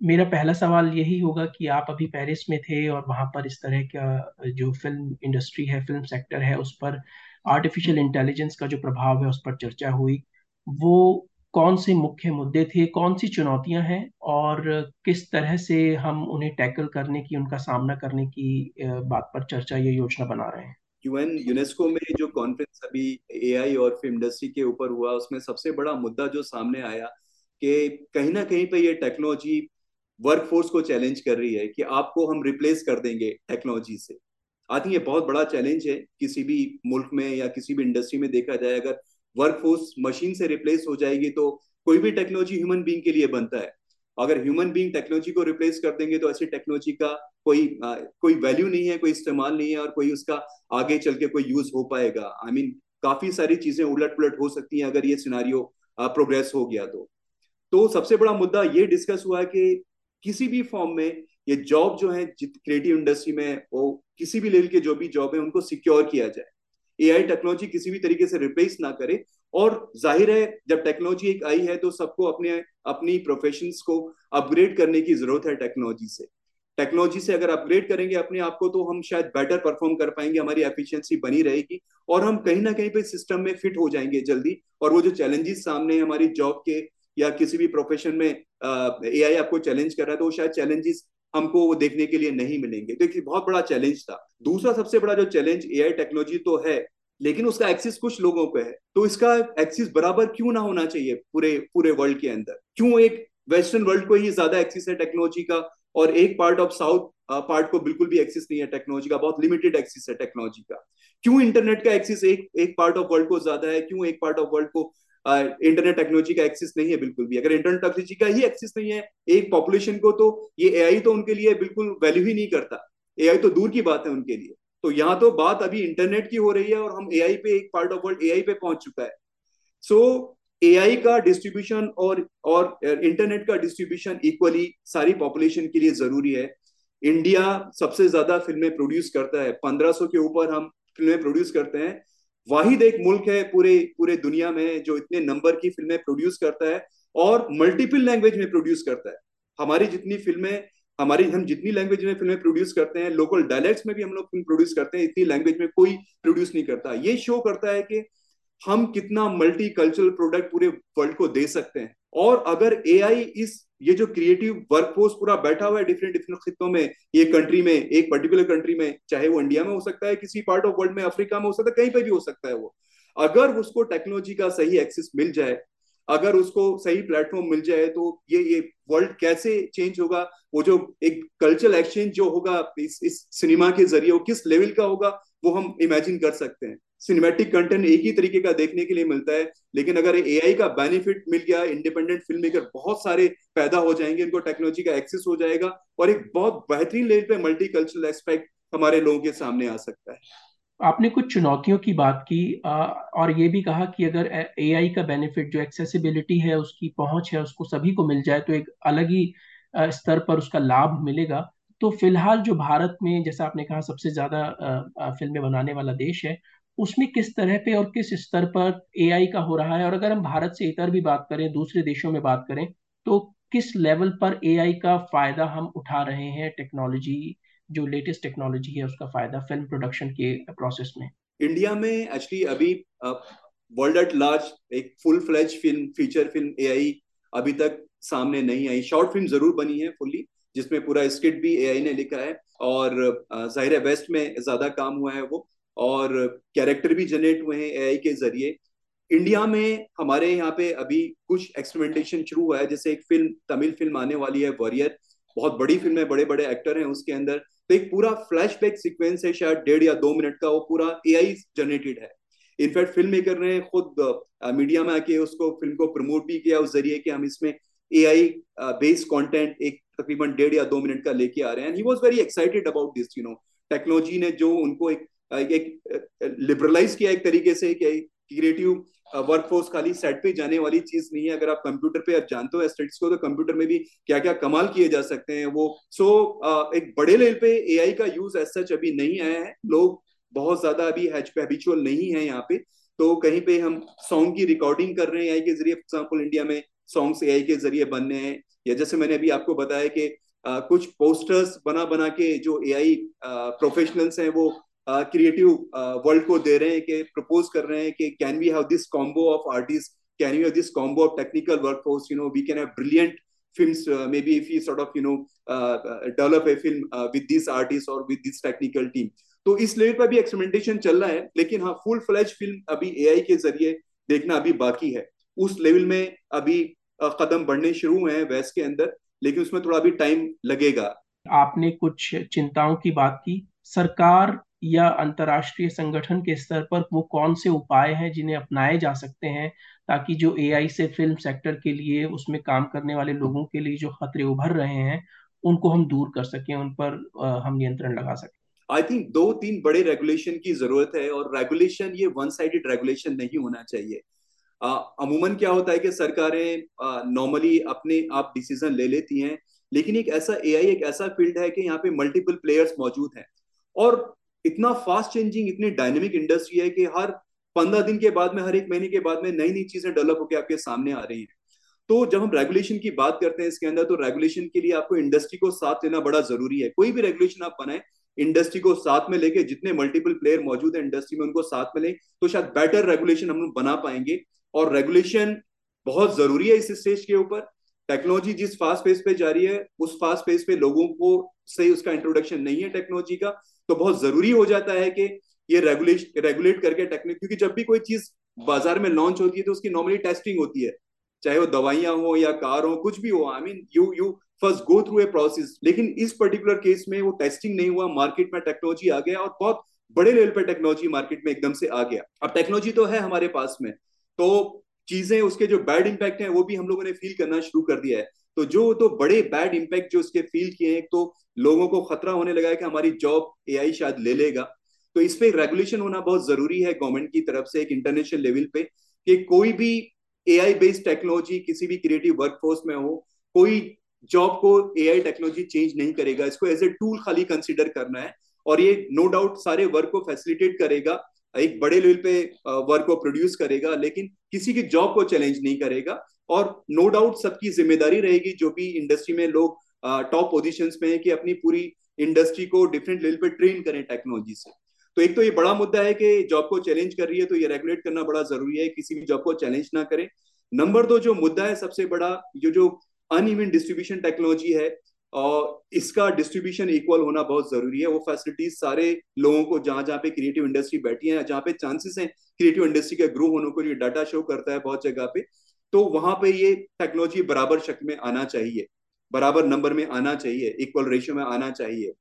मेरा पहला सवाल यही होगा कि आप अभी पेरिस में थे और वहाँ पर इस तरह का जो फ़िल्म इंडस्ट्री है फ़िल्म सेक्टर है, उस पर आर्टिफिशियल इंटेलिजेंस का जो प्रभाव है, उस पर चर्चा हुई। वो कौन से मुख्य मुद्दे थे, कौन सी चुनौतियाँ हैं और किस तरह से हम उन्हें टैकल करने की, उनका सामना करने की बात पर चर्चा या योजना बना रहे हैं? यूएन यूनेस्को में जो कॉन्फ्रेंस अभी एआई और फ़िल्म इंडस्ट्री के ऊपर हुआ, उसमें सबसे बड़ा मुद्दा जो सामने आया कि कहीं ना कहीं पे ये टेक्नोलॉजी वर्कफोर्स को चैलेंज कर रही है कि आपको हम रिप्लेस कर देंगे टेक्नोलॉजी से। आई थिंक ये बहुत बड़ा चैलेंज है किसी भी मुल्क में या किसी भी इंडस्ट्री में देखा जाए। अगर वर्कफोर्स मशीन से रिप्लेस हो जाएगी तो कोई भी टेक्नोलॉजी ह्यूमन बींग के लिए बनता है। अगर ह्यूमन बींग टेक्नोलॉजी को रिप्लेस कर देंगे तो ऐसी टेक्नोलॉजी का कोई आ, कोई वैल्यू नहीं है कोई इस्तेमाल नहीं है और कोई उसका आगे चल के कोई यूज़ हो पाएगा। आई I मीन mean, काफ़ी सारी चीज़ें उलट पुलट हो सकती हैं अगर ये सिनारियो प्रोग्रेस हो गया तो। तो सबसे बड़ा मुद्दा ये डिस्कस हुआ कि किसी भी फॉर्म में ये जॉब जो है क्रिएटिव इंडस्ट्री में वो किसी भी लेवल के जो भी जॉब है, उनको सिक्योर किया जाए। एआई टेक्नोलॉजी किसी भी तरीके से रिप्लेस ना करे और ज़ाहिर है, जब टेक्नोलॉजी एक आई है तो सबको अपने, अपनी प्रोफेशन को अपग्रेड करने की ज़रूरत है टेक्नोलॉजी से। टेक्नोलॉजी से अगर अपग्रेड करेंगे अपने आप को तो हम शायद बेटर परफॉर्म कर पाएँगे, हमारी एफिशिएंसी बनी रहेगी और हम कहीं ना कहीं पे सिस्टम में फिट हो जाएँगे जल्दी और वो जो चैलेंजेस सामने हमारी जॉब के या किसी भी प्रोफेशन में ए आई आपको चैलेंज कर रहा है तो शायद चैलेंजेस हमको वो देखने के लिए नहीं मिलेंगे। तो बहुत बड़ा चैलेंज था। दूसरा सबसे बड़ा जो चैलेंज ए आई टेक्नोलॉजी तो है, लेकिन उसका एक्सेस कुछ लोगों पे है। तो इसका एक्सेस बराबर क्यों ना होना चाहिए पूरे पूरे वर्ल्ड के अंदर? क्यों एक वेस्टर्न वर्ल्ड को ही ज़्यादा एक्सेस है टेक्नोलॉजी का, और एक पार्ट ऑफ़ साउथ पार्ट को बिल्कुल भी एक्सेस नहीं है टेक्नोलॉजी का, बहुत लिमिटेड एक्सेस है टेक्नोलॉजी का? क्यों इंटरनेट का एक्सेस एक एक पार्ट ऑफ़ वर्ल्ड को ज़्यादा है? क्यों एक पार्ट ऑफ़ वर्ल्ड को इंटरनेट टेक्नोलॉजी का एक्सेस नहीं है बिल्कुल भी। अगर इंटरनेट टेक्नोलॉजी का ही एक्सेस नहीं है एक पॉपुलेशन को तो ये एआई तो उनके लिए बिल्कुल वैल्यू ही नहीं करता। एआई तो दूर की बात है उनके लिए। तो यहाँ तो बात अभी इंटरनेट की हो रही है और हम एआई पे एक पार्ट ऑफ़ वर्ल्ड एआई पे पहुँच चुका है। सो so, एआई का डिस्ट्रीब्यूशन और और इंटरनेट का डिस्ट्रीब्यूशन इक्वली सारी पॉपुलेशन के लिए ज़रूरी है। इंडिया सबसे ज़्यादा फ़िल्में प्रोड्यूस करता है। 1500 के ऊपर हम फ़िल्में प्रोड्यूस करते हैं। वाहिद एक मुल्क है पूरे पूरे दुनिया में जो इतने नंबर की फ़िल्में प्रोड्यूस करता है और मल्टीपल लैंग्वेज में प्रोड्यूस करता है। हमारी जितनी फ़िल्में, हमारी, हम जितनी लैंग्वेज में फ़िल्में प्रोड्यूस करते हैं लोकल डायलेक्ट्स में भी हम लोग फ़िल्म प्रोड्यूस करते हैं, इतनी लैंग्वेज में कोई प्रोड्यूस नहीं करता। ये शो करता है कि हम कितना मल्टी कल्चरल प्रोडक्ट पूरे वर्ल्ड को दे सकते हैं। और अगर एआई इस ये जो क्रिएटिव वर्कफोर्स पूरा बैठा हुआ है डिफरेंट डिफरेंट खितों में, ये कंट्री में, एक पर्टिकुलर कंट्री में, चाहे वो इंडिया में हो सकता है, किसी पार्ट ऑफ़ वर्ल्ड में अफ्रीका में हो सकता है, कहीं पर भी हो सकता है वो। अगर उसको टेक्नोलॉजी का सही एक्सेस मिल जाए, अगर उसको सही प्लेटफॉर्म मिल जाए तो ये ये वर्ल्ड कैसे चेंज होगा? वो जो एक कल्चरल एक्सचेंज जो होगा, इस इस सिनेमा के ज़रिए, वो किस लेवल का होगा, वो हम इमेजिन कर सकते हैं। सिनेमैटिक कंटेंट एक ही तरीके का देखने के लिए मिलता है, लेकिन अगर एआई का बेनिफिट मिल गया इंडिपेंडेंट फ़िल्म मेकर बहुत सारे पैदा हो जाएँगे इनको टेक्नोलॉजी का एक्सेस हो जाएगा, और एक बहुत बेहतरीन लेवल पे मल्टी कल्चरल एस्पेक्ट हमारे लोगों के सामने आ सकता है। आपने कुछ चुनौतियों की बात की और ये भी कहा कि अगर एआई का बेनिफिट जो एक्सेसिबिलिटी है, उसकी पहुँच है, उसको सभी को मिल जाए तो एक अलग ही स्तर पर उसका लाभ मिलेगा। तो फ़िलहाल जो भारत में, जैसा आपने कहा, सबसे ज़्यादा फ़िल्में बनाने वाला देश है उसमें किस तरह पे और किस स्तर पर एआई का हो रहा है? और अगर हम भारत से इतर भी बात करें, दूसरे देशों में बात करें तो किस लेवल पर एआई का फ़ायदा हम उठा रहे हैं टेक्नोलॉजी जो लेटेस्ट टेक्नोलॉजी है, उसका फ़ायदा फ़िल्म प्रोडक्शन के प्रोसेस में? इंडिया में एक्चुअली अभी वर्ल्ड एट लार्ज एक full fledge film feature film AI अभी तक सामने नहीं आई। शॉर्ट फ़िल्म ज़रूर बनी है फुल्ली जिसमें पूरा स्क्रिप्ट भी एआई ने लिखा है, और ज़ाहिर है वेस्ट में ज़्यादा काम हुआ है वो। और कैरेक्टर भी जनरेट हुए हैं एआई के ज़रिए। इंडिया में हमारे यहाँ पे अभी कुछ एक्सपेरिमेंटेशन शुरू हुआ है। जैसे एक फ़िल्म तमिल फ़िल्म आने वाली है वॉरियर बहुत बड़ी फ़िल्म है बड़े बड़े एक्टर हैं उसके अंदर। तो एक पूरा फ्लैशबैक सीक्वेंस है, शायद डेढ़ या दो मिनट का, वो पूरा एआई जनरेटेड है। इनफैक्ट फ़िल्म मेकर ने खुद मीडिया में आके उसको फ़िल्म को प्रमोट भी किया, उस ज़रिए कि हम इसमें ए आई बेस्ड कॉन्टेंट एक तकरीबन डेढ़ या दो मिनट का लेके आ रहे हैं। He was very excited about this you know technology ने जो उनको एक एक लिबरलाइज किया एक तरीके से क्रिएटिव वर्कफोर्स खाली सेट पे जाने वाली चीज़ नहीं है। अगर आप कंप्यूटर पे आप जानते हो एस्थेटिक्स को तो कंप्यूटर में भी क्या क्या कमाल किए जा सकते हैं वो। सो so, एक बड़े लेवल पे एआई का यूज़ एज सच अभी नहीं आया है। लोग बहुत ज़्यादा अभी हैबिचुअल नहीं है यहाँ पे। तो कहीं पे हम सॉन्ग की रिकॉर्डिंग कर रहे हैं एआई के ज़रिए। फॉर एग्ज़ाम्पल इंडिया में सॉन्ग्स एआई के ज़रिए बनने हैं। या जैसे मैंने अभी आपको बताया कि कुछ पोस्टर्स बना बना के जो एआई प्रोफेशनल्स हैं वो क्रिएटिव वर्ल्ड को दे रहे हैं कि प्रपोज कर रहे हैं कि can we have this combo of artist can you have this combo of technical workforce you know we can have brilliant films if you sort of you know uh, develop a film uh, with this artist or with this technical team. तो इस level पर भी experimentation चल रहा है लेकिन हाँ full fledge film अभी एआई के ज़रिए देखना अभी बाकी है। उस लेवल में अभी कदम बढ़ने शुरू हुए हैं वेस्ट के अंदर लेकिन उसमें थोड़ा अभी टाइम लगेगा। आपने कुछ चिंताओं की बात की? सरकार या अंतर्राष्ट्रीय संगठन के स्तर पर वो कौन से उपाय हैं जिन्हें अपनाए जा सकते हैं ताकि जो एआई से फ़िल्म सेक्टर के लिए, उसमें काम करने वाले लोगों के लिए जो खतरे उभर रहे हैं, उनको हम दूर कर सकें, उन पर हम नियंत्रण लगा सकें। आई थिंक दो तीन बड़े रेगुलेशन की ज़रूरत है और रेगुलेशन ये वन साइडेड रेगुलेशन नहीं होना चाहिए। अमूमन क्या होता है कि सरकारें नॉर्मली अपने आप डिसीज़न ले लेती हैं, लेकिन एक ऐसा एआई एक ऐसा फ़ील्ड है कि यहाँ पे मल्टीपल प्लेयर्स मौजूद हैं। और इतना फास्ट चेंजिंग इतनी डायनेमिक इंडस्ट्री है कि हर पंद्रह दिन के बाद में, हर एक महीने के बाद में नई नई चीज़ें डेवलप होकर आपके सामने आ रही हैं। तो जब हम रेगुलेशन की बात करते हैं इसके अंदर तो रेगुलेशन के लिए आपको इंडस्ट्री को साथ लेना बड़ा ज़रूरी है। कोई भी रेगुलेशन आप बनाए इंडस्ट्री को साथ में लेके जितने मल्टीपल प्लेयर मौजूद है इंडस्ट्री में, उनको साथ में ले तो शायद बेटर रेगुलेशन हम लोग बना पाएँगे। और रेगुलेशन बहुत ज़रूरी है इस स्टेज के ऊपर। टेक्नोलॉजी जिस फास्ट पेस पे जा रही है, उस फास्ट पेस पे लोगों को सही उसका इंट्रोडक्शन नहीं है टेक्नोलॉजी का। तो बहुत ज़रूरी हो जाता है कि ये रेगुलेट रेगुलेट करके टेक्निक क्योंकि जब भी कोई चीज़ बाज़ार में लॉन्च होती है तो उसकी नॉर्मली टेस्टिंग होती है। चाहे वो दवाइयाँ हो या कार हो, कुछ भी हो I mean you you first go through a process लेकिन इस पर्टिकुलर केस में वो टेस्टिंग नहीं हुआ मार्केट में टेक्नोलॉजी आ गया और बहुत बड़े लेवल पर टेक्नोलॉजी मार्केट में एकदम से आ गया। अब टेक्नोलॉजी तो है हमारे पास में तो चीज़ें उसके जो बैड इम्पैक्ट है, वो भी हम लोगों ने फील करना शुरू कर दिया है। तो जो तो बड़े बैड इम्पैक्ट जो उसके फील किए हैं तो लोगों को खतरा होने लगा है कि हमारी जॉब एआई शायद ले लेगा। तो इस पर रेगुलेशन होना बहुत ज़रूरी है गवर्नमेंट की तरफ़ से एक इंटरनेशनल लेवल पे कि कोई भी एआई बेस्ड टेक्नोलॉजी किसी भी क्रिएटिव वर्कफोर्स में हो, कोई जॉब को एआई टेक्नोलॉजी चेंज नहीं करेगा। इसको एज ए टूल खाली कंसिडर करना है और ये नो no डाउट सारे वर्क को फैसिलिटेट करेगा, एक बड़े लेवल पे वर्क को प्रोड्यूस करेगा, लेकिन किसी की जॉब को चैलेंज नहीं करेगा। और नो डाउट सबकी ज़िम्मेदारी रहेगी जो भी इंडस्ट्री में लोग टॉप पोजिशन में है कि अपनी पूरी इंडस्ट्री को डिफरेंट लेवल पे ट्रेन करें टेक्नोलॉजी से। तो एक तो ये बड़ा मुद्दा है कि जॉब को चैलेंज कर रही है तो ये रेगुलेट करना बड़ा ज़रूरी है, किसी भी जॉब को चैलेंज ना करें। नंबर दो जो मुद्दा है सबसे बड़ा जो जो अनइवन डिस्ट्रीब्यूशन टेक्नोलॉजी है और इसका डिस्ट्रीब्यूशन इक्वल होना बहुत ज़रूरी है। वो फैसिलिटीज़ सारे लोगों को जहाँ जहाँ पे क्रिएटिव इंडस्ट्री बैठी है, जहाँ पे चांसेस हैं क्रिएटिव इंडस्ट्री के ग्रो होने को ये डाटा शो करता है बहुत जगह पे। तो वहाँ पे ये टेक्नोलॉजी बराबर शक्ल में आना चाहिए बराबर नंबर में आना चाहिए इक्वल रेशियो में आना चाहिए।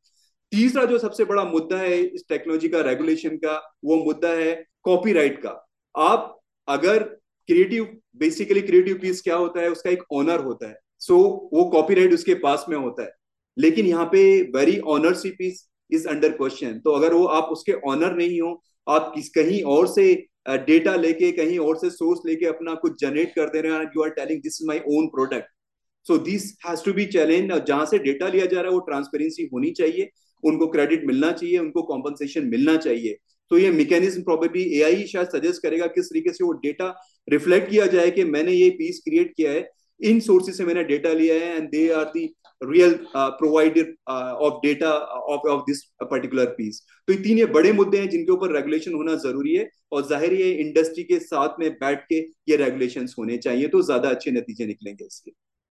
तीसरा जो सबसे बड़ा मुद्दा है इस टेक्नोलॉजी का रेगुलेशन का वो मुद्दा है कॉपीराइट का। आप अगर क्रिएटिव बेसिकली क्रिएटिव पीस क्या होता है उसका एक ऑनर होता है सो so, वो कॉपीराइट उसके पास में होता है। लेकिन यहाँ पे very ownership piece is under question तो अगर वो आप उसके ऑनर नहीं हो आप किस कहीं और से डेटा लेके कहीं और से सोर्स लेके अपना कुछ जनरेट कर दे रहे हैं you are telling this is own product so this has to be challenge जहाँ से डेटा लिया जा रहा है, वो ट्रांसपेरेंसी होनी चाहिए, उनको क्रेडिट मिलना चाहिए, उनको कॉम्पनसेशन मिलना चाहिए। तो ये मैकेनिज्म प्रॉबेबली एआई शायद सजेस्ट करेगा, किस तरीके से वो डेटा रिफ्लेक्ट किया जाए कि मैंने ये पीस क्रिएट किया है। इन सोर्सेज से मैंने डेटा लिया है and they are the real provider of data of of this particular piece तो ये तीन ये बड़े मुद्दे हैं जिनके ऊपर रेगुलेशन होना ज़रूरी है, और ज़ाहिर है इंडस्ट्री के साथ में बैठ के ये रेगुलेशन होने चाहिए तो ज़्यादा अच्छे नतीजे निकलेंगे इसके।